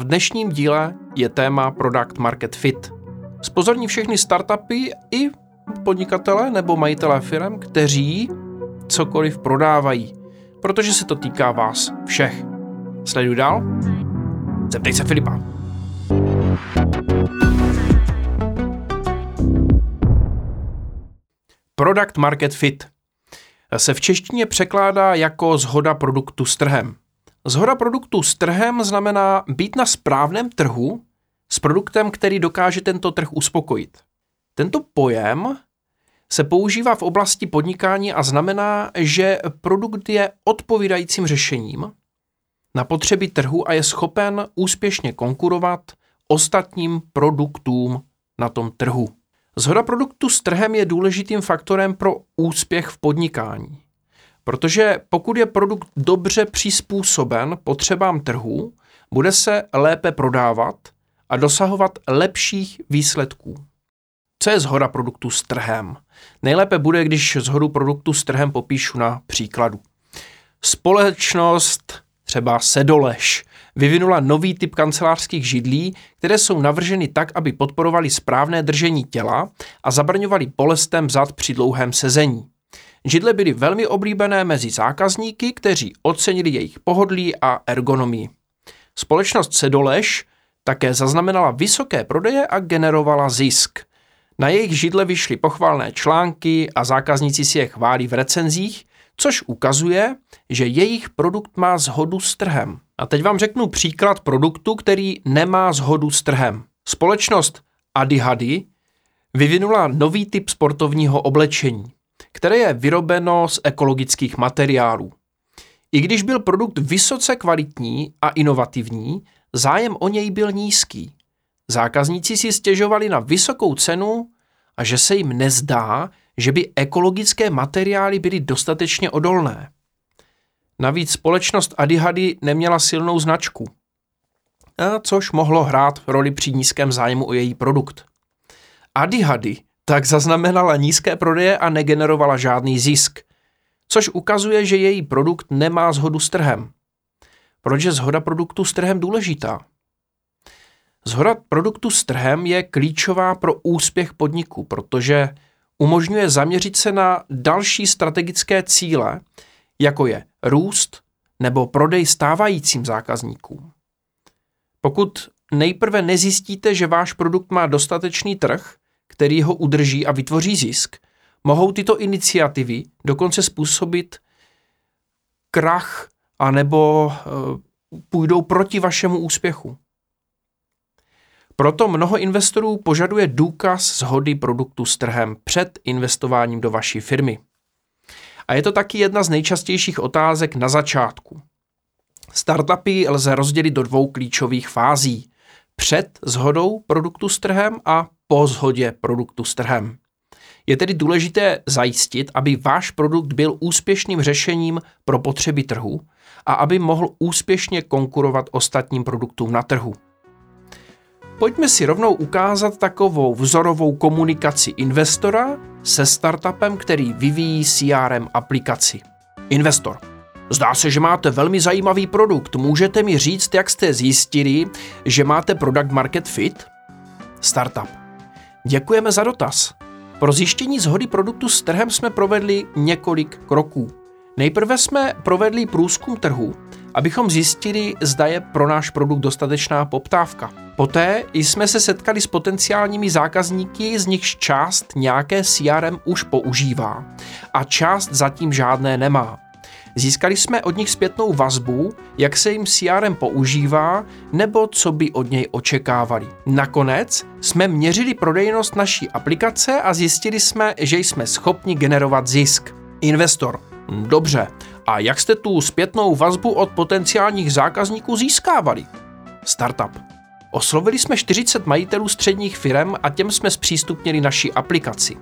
V dnešním díle je téma Product Market Fit. Spozorní všechny startupy i podnikatele nebo majitelé firm, kteří cokoliv prodávají, protože se to týká vás všech. Sleduj dál. Zeptej se Filipa. Product Market Fit se v češtině překládá jako zhoda produktu s trhem. Zhoda produktu s trhem znamená být na správném trhu s produktem, který dokáže tento trh uspokojit. Tento pojem se používá v oblasti podnikání a znamená, že produkt je odpovídajícím řešením na potřeby trhu a je schopen úspěšně konkurovat ostatním produktům na tom trhu. Zhoda produktu s trhem je důležitým faktorem pro úspěch v podnikání. Protože pokud je produkt dobře přizpůsoben potřebám trhu, bude se lépe prodávat a dosahovat lepších výsledků. Co je zhoda produktu s trhem? Nejlépe bude, když zhodu produktu s trhem popíšu na příkladu. Společnost, třeba Sedoleš, vyvinula nový typ kancelářských židlí, které jsou navrženy tak, aby podporovaly správné držení těla a zabraňovaly bolestem zad při dlouhém sezení. Židle byly velmi oblíbené mezi zákazníky, kteří ocenili jejich pohodlí a ergonomii. Společnost Sedoleš také zaznamenala vysoké prodeje a generovala zisk. Na jejich židle vyšly pochvalné články a zákazníci si je chválí v recenzích, což ukazuje, že jejich produkt má zhodu s trhem. A teď vám řeknu příklad produktu, který nemá zhodu s trhem. Společnost Adihady vyvinula nový typ sportovního oblečení, které je vyrobeno z ekologických materiálů. I když byl produkt vysoce kvalitní a inovativní, zájem o něj byl nízký. Zákazníci si stěžovali na vysokou cenu a že se jim nezdá, že by ekologické materiály byly dostatečně odolné. Navíc společnost Adihady neměla silnou značku, což mohlo hrát roli při nízkém zájmu o její produkt. Adihady tak zaznamenala nízké prodeje a negenerovala žádný zisk, což ukazuje, že její produkt nemá zhodu s trhem. Proč je zhoda produktu s trhem důležitá? Zhoda produktu s trhem je klíčová pro úspěch podniku, protože umožňuje zaměřit se na další strategické cíle, jako je růst nebo prodej stávajícím zákazníkům. Pokud nejprve nezjistíte, že váš produkt má dostatečný trh, který ho udrží a vytvoří zisk, mohou tyto iniciativy dokonce způsobit krach anebo eh, půjdou proti vašemu úspěchu. Proto mnoho investorů požaduje důkaz zhody produktu s trhem před investováním do vaší firmy. A je to taky jedna z nejčastějších otázek na začátku. Startupy lze rozdělit do dvou klíčových fází. Před zhodou produktu s trhem a po shodě produktu s trhem. Je tedy důležité zajistit, aby váš produkt byl úspěšným řešením pro potřeby trhu a aby mohl úspěšně konkurovat ostatním produktům na trhu. Pojďme si rovnou ukázat takovou vzorovou komunikaci investora se startupem, který vyvíjí CRM aplikaci. Investor. Zdá se, že máte velmi zajímavý produkt. Můžete mi říct, jak jste zjistili, že máte product market fit? Startup. Děkujeme za dotaz. Pro zjištění zhody produktu s trhem jsme provedli několik kroků. Nejprve jsme provedli průzkum trhu, abychom zjistili, zda je pro náš produkt dostatečná poptávka. Poté jsme se setkali s potenciálními zákazníky, z nichž část nějaké CRM už používá a část zatím žádné nemá. Získali jsme od nich zpětnou vazbu, jak se jim CRM používá nebo co by od něj očekávali. Nakonec jsme měřili prodejnost naší aplikace a zjistili jsme, že jsme schopni generovat zisk. Investor. Dobře, a jak jste tu zpětnou vazbu od potenciálních zákazníků získávali? Startup. Oslovili jsme 40 majitelů středních firm a těm jsme zpřístupnili naši aplikaci,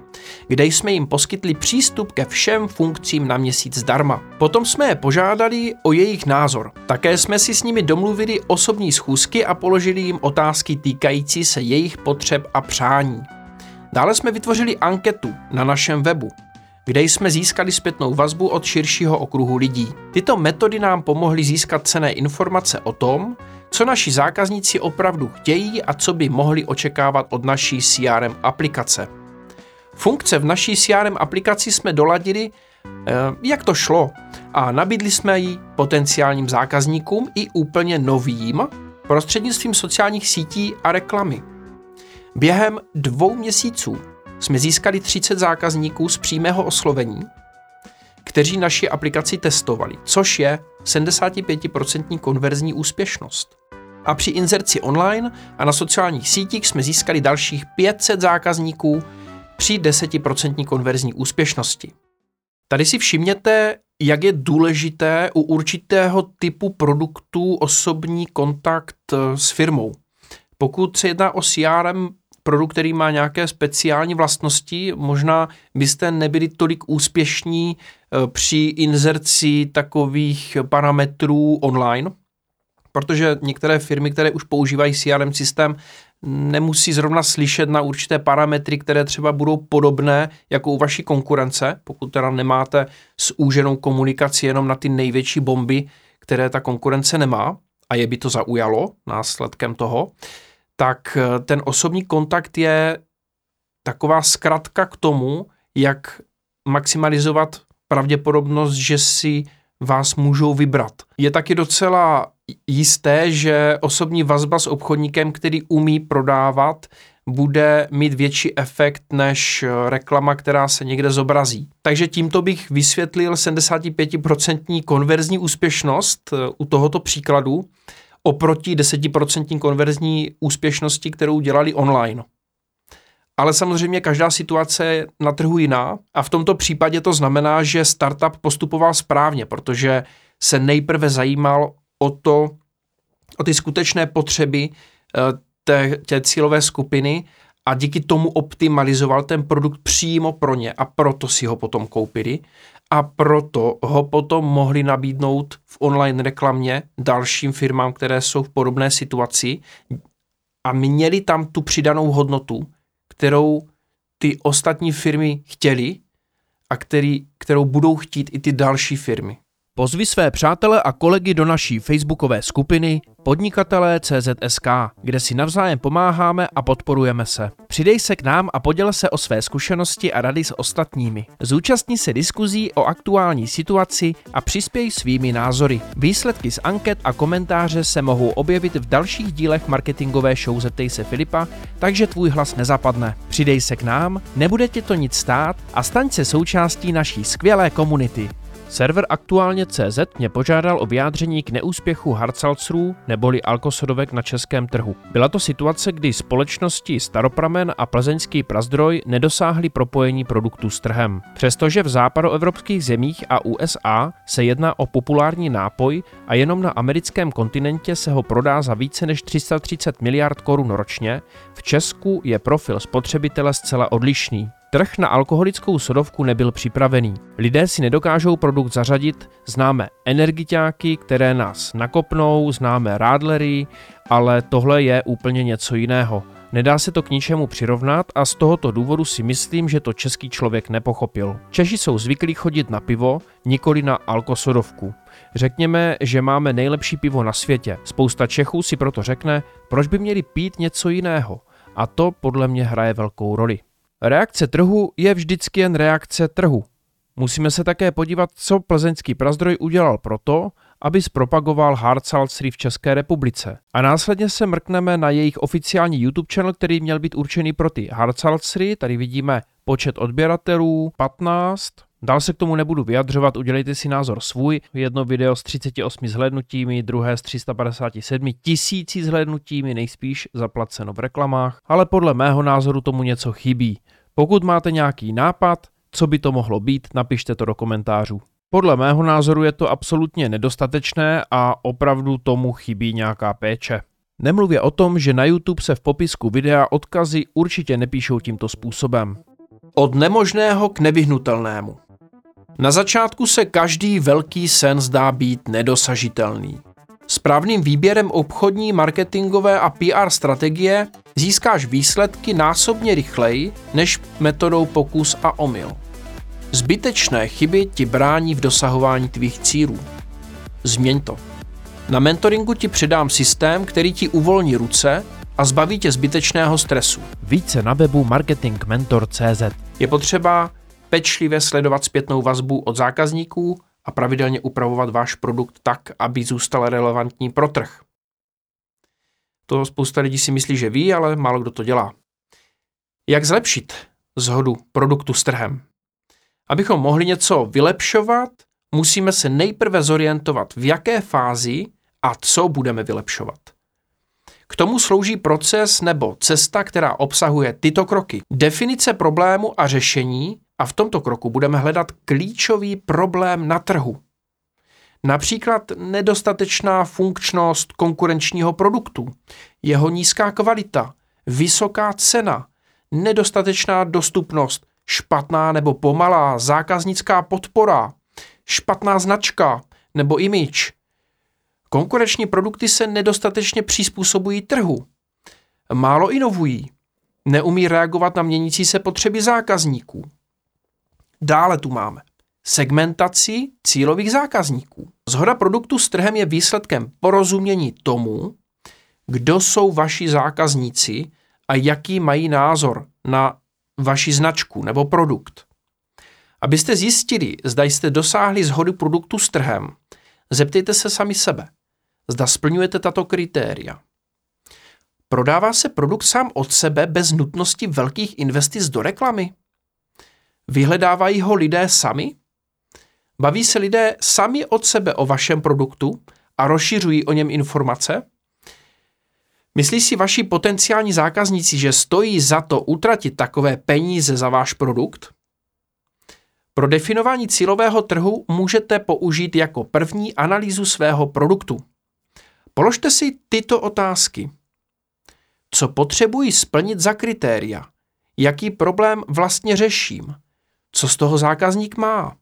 kde jsme jim poskytli přístup ke všem funkcím na měsíc zdarma. Potom jsme je požádali o jejich názor. Také jsme si s nimi domluvili osobní schůzky a položili jim otázky týkající se jejich potřeb a přání. Dále jsme vytvořili anketu na našem webu, kde jsme získali zpětnou vazbu od širšího okruhu lidí. Tyto metody nám pomohly získat cené informace o tom, co naši zákazníci opravdu chtějí a co by mohli očekávat od naší CRM aplikace. Funkce v naší CRM aplikaci jsme doladili, eh, jak to šlo, a nabídli jsme ji potenciálním zákazníkům i úplně novým prostřednictvím sociálních sítí a reklamy. Během dvou měsíců jsme získali 30 zákazníků z přímého oslovení, kteří naši aplikaci testovali, což je 75% konverzní úspěšnost. A při inzerci online a na sociálních sítích jsme získali dalších 500 zákazníků při 10% konverzní úspěšnosti. Tady si všimněte, jak je důležité u určitého typu produktů osobní kontakt eh, s firmou. Pokud se jedná o CRM produkt, který má nějaké speciální vlastnosti, možná byste nebyli tolik úspěšní eh, při inzerci takových parametrů online, protože některé firmy, které už používají CRM systém, nemusí zrovna slyšet na určité parametry, které třeba budou podobné jako u vaší konkurence, pokud teda nemáte úženou komunikaci jenom na ty největší bomby, které ta konkurence nemá. A je by to zaujalo následkem toho, tak eh, ten osobní kontakt je taková zkratka k tomu, jak maximalizovat pravděpodobnost, že si vás můžou vybrat. Je taky docela jisté, že osobní vazba s obchodníkem, který umí prodávat, bude mít větší efekt než eh, reklama, která se někde zobrazí. Takže tímto bych vysvětlil 75% konverzní úspěšnost eh, u tohoto příkladu oproti 10% konverzní úspěšnosti, kterou dělali online. Ale samozřejmě každá situace je na trhu jiná a v tomto případě to znamená, že startup postupoval správně, protože se nejprve zajímal o to, o ty skutečné potřeby eh, té, té cílové skupiny a díky tomu optimalizoval ten produkt přímo pro ně a proto si ho potom koupili a proto ho potom mohli nabídnout v online reklamě dalším firmám, které jsou v podobné situaci a měli tam tu přidanou hodnotu, kterou ty ostatní firmy chtěli a který, kterou budou chtít i ty další firmy. Pozvi své přátele a kolegy do naší facebookové skupiny Podnikatelé CZSK, kde si navzájem pomáháme a podporujeme se. Přidej se k nám a poděl se o své zkušenosti a rady s ostatními. Zúčastni se diskuzí o aktuální situaci a přispěj svými názory. Výsledky z anket a komentáře se mohou objevit v dalších dílech marketingové show Zeptej se Filipa, takže tvůj hlas nezapadne. Přidej se k nám, nebude tě to nic stát a staň se součástí naší skvělé komunity. Server aktuálně CZ mě požádal o vyjádření k neúspěchu hardsalcerů neboli alkosodovek na českém trhu. Byla to situace, kdy společnosti Staropramen a Plzeňský prazdroj nedosáhly propojení produktů s trhem. Přestože v západoevropských zemích a USA se jedná o populární nápoj a jenom na americkém kontinentě se ho prodá za více než 330 miliard korun ročně, v Česku je profil spotřebitele zcela odlišný. Trh na alkoholickou sodovku nebyl připravený. Lidé si nedokážou produkt zařadit, známe energiťáky, které nás nakopnou, známe rádlery, ale tohle je úplně něco jiného. Nedá se to k ničemu přirovnat a z tohoto důvodu si myslím, že to český člověk nepochopil. Češi jsou zvyklí chodit na pivo, nikoli na alkosodovku. Řekněme, že máme nejlepší pivo na světě. Spousta Čechů si proto řekne, proč by měli pít něco jiného. A to podle mě hraje velkou roli. Reakce trhu je vždycky jen reakce trhu. Musíme se také podívat, co plzeňský prazdroj udělal proto, aby zpropagoval hard seltzery v České republice. A následně se mrkneme na jejich oficiální YouTube channel, který měl být určený pro ty hard seltzery. Tady vidíme počet odběratelů 15, Dál se k tomu nebudu vyjadřovat, udělejte si názor svůj. Jedno video s 38 zhlédnutími, druhé s 357 tisíci zhlédnutími, nejspíš zaplaceno v reklamách, ale podle mého názoru tomu něco chybí. Pokud máte nějaký nápad, co by to mohlo být, napište to do komentářů. Podle mého názoru je to absolutně nedostatečné a opravdu tomu chybí nějaká péče. Nemluvě o tom, že na YouTube se v popisku videa odkazy určitě nepíšou tímto způsobem. Od nemožného k nevyhnutelnému. Na začátku se každý velký sen zdá být nedosažitelný. Správným výběrem obchodní, marketingové a PR strategie získáš výsledky násobně rychleji než metodou pokus a omyl. Zbytečné chyby ti brání v dosahování tvých cílů. Změň to. Na mentoringu ti přidám systém, který ti uvolní ruce a zbaví tě zbytečného stresu. Více na webu marketingmentor.cz Je potřeba pečlivě sledovat zpětnou vazbu od zákazníků a pravidelně upravovat váš produkt tak, aby zůstal relevantní pro trh. To spousta lidí si myslí, že ví, ale málo kdo to dělá. Jak zlepšit zhodu produktu s trhem? Abychom mohli něco vylepšovat, musíme se nejprve zorientovat, v jaké fázi a co budeme vylepšovat. K tomu slouží proces nebo cesta, která obsahuje tyto kroky. Definice problému a řešení a v tomto kroku budeme hledat klíčový problém na trhu. Například nedostatečná funkčnost konkurenčního produktu, jeho nízká kvalita, vysoká cena, nedostatečná dostupnost, špatná nebo pomalá zákaznická podpora, špatná značka nebo image. Konkurenční produkty se nedostatečně přizpůsobují trhu. Málo inovují. Neumí reagovat na měnící se potřeby zákazníků. Dále tu máme segmentaci cílových zákazníků. Zhoda produktu s trhem je výsledkem porozumění tomu, kdo jsou vaši zákazníci a jaký mají názor na vaši značku nebo produkt. Abyste zjistili, zda jste dosáhli zhody produktu s trhem, zeptejte se sami sebe, zda splňujete tato kritéria. Prodává se produkt sám od sebe bez nutnosti velkých investic do reklamy? Vyhledávají ho lidé sami? Baví se lidé sami od sebe o vašem produktu a rozšiřují o něm informace? Myslí si vaši potenciální zákazníci, že stojí za to utratit takové peníze za váš produkt? Pro definování cílového trhu můžete použít jako první analýzu svého produktu. Položte si tyto otázky. Co potřebuji splnit za kritéria? Jaký problém vlastně řeším? Co z toho zákazník má?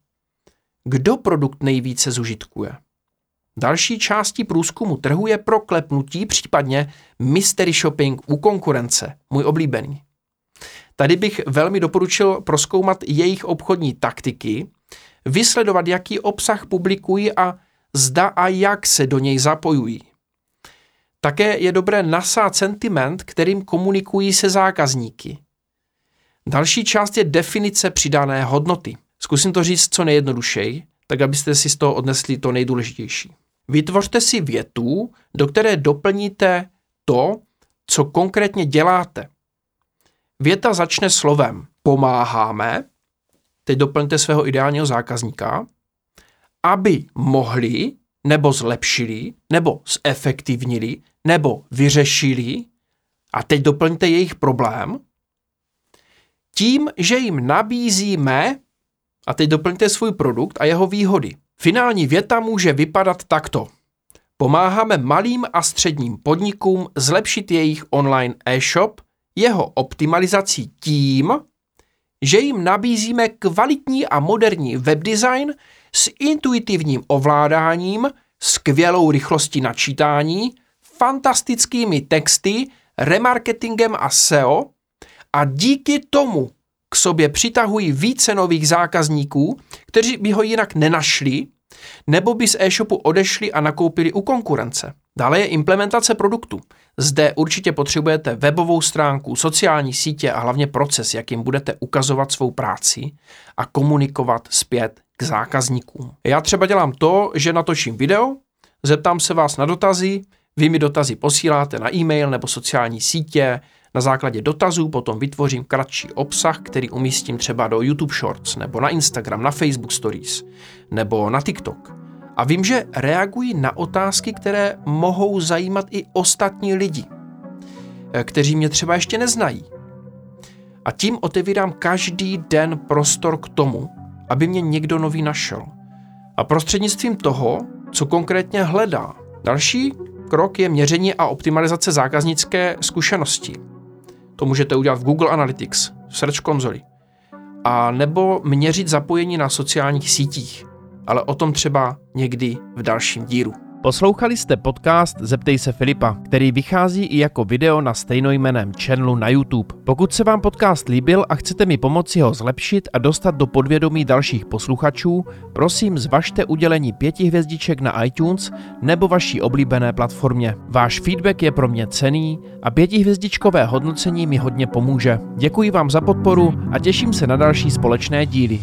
Kdo produkt nejvíce zužitkuje? Další částí průzkumu trhu je proklepnutí, případně mystery shopping u konkurence, můj oblíbený. Tady bych velmi doporučil proskoumat jejich obchodní taktiky, vysledovat, jaký obsah publikují a zda a jak se do něj zapojují. Také je dobré nasát sentiment, kterým komunikují se zákazníky. Další část je definice přidané hodnoty. Zkusím to říct co nejjednodušeji, tak abyste si z toho odnesli to nejdůležitější. Vytvořte si větu, do které doplníte to, co konkrétně děláte. Věta začne slovem pomáháme, teď doplňte svého ideálního zákazníka, aby mohli, nebo zlepšili, nebo zefektivnili, nebo vyřešili, a teď doplňte jejich problém, tím, že jim nabízíme, a teď doplňte svůj produkt a jeho výhody. Finální věta může vypadat takto. Pomáháme malým a středním podnikům zlepšit jejich online e-shop, jeho optimalizací tím, že jim nabízíme kvalitní a moderní webdesign s intuitivním ovládáním, skvělou rychlostí načítání, fantastickými texty, remarketingem a SEO a díky tomu k sobě přitahují více nových zákazníků, kteří by ho jinak nenašli, nebo by z e-shopu odešli a nakoupili u konkurence. Dále je implementace produktu. Zde určitě potřebujete webovou stránku, sociální sítě a hlavně proces, jakým budete ukazovat svou práci a komunikovat zpět k zákazníkům. Já třeba dělám to, že natočím video, zeptám se vás na dotazy, vy mi dotazy posíláte na e-mail nebo sociální sítě, na základě dotazů potom vytvořím kratší obsah, který umístím třeba do YouTube Shorts, nebo na Instagram, na Facebook Stories, nebo na TikTok. A vím, že reagují na otázky, které mohou zajímat i ostatní lidi, eh, kteří mě třeba ještě neznají. A tím otevírám každý den prostor k tomu, aby mě někdo nový našel. A prostřednictvím toho, co konkrétně hledá. Další krok je měření a optimalizace zákaznické zkušenosti. To můžete udělat v Google Analytics, v Search konzoli. A nebo měřit zapojení na sociálních sítích. Ale o tom třeba někdy v dalším dílu. Poslouchali jste podcast Zeptej se Filipa, který vychází i jako video na stejnojmeném channelu na YouTube. Pokud se vám podcast líbil a chcete mi pomoci ho zlepšit a dostat do podvědomí dalších posluchačů, prosím zvažte udělení pěti hvězdiček na iTunes nebo vaší oblíbené platformě. Váš feedback je pro mě cený a pětihvězdičkové hodnocení mi hodně pomůže. Děkuji vám za podporu a těším se na další společné díly.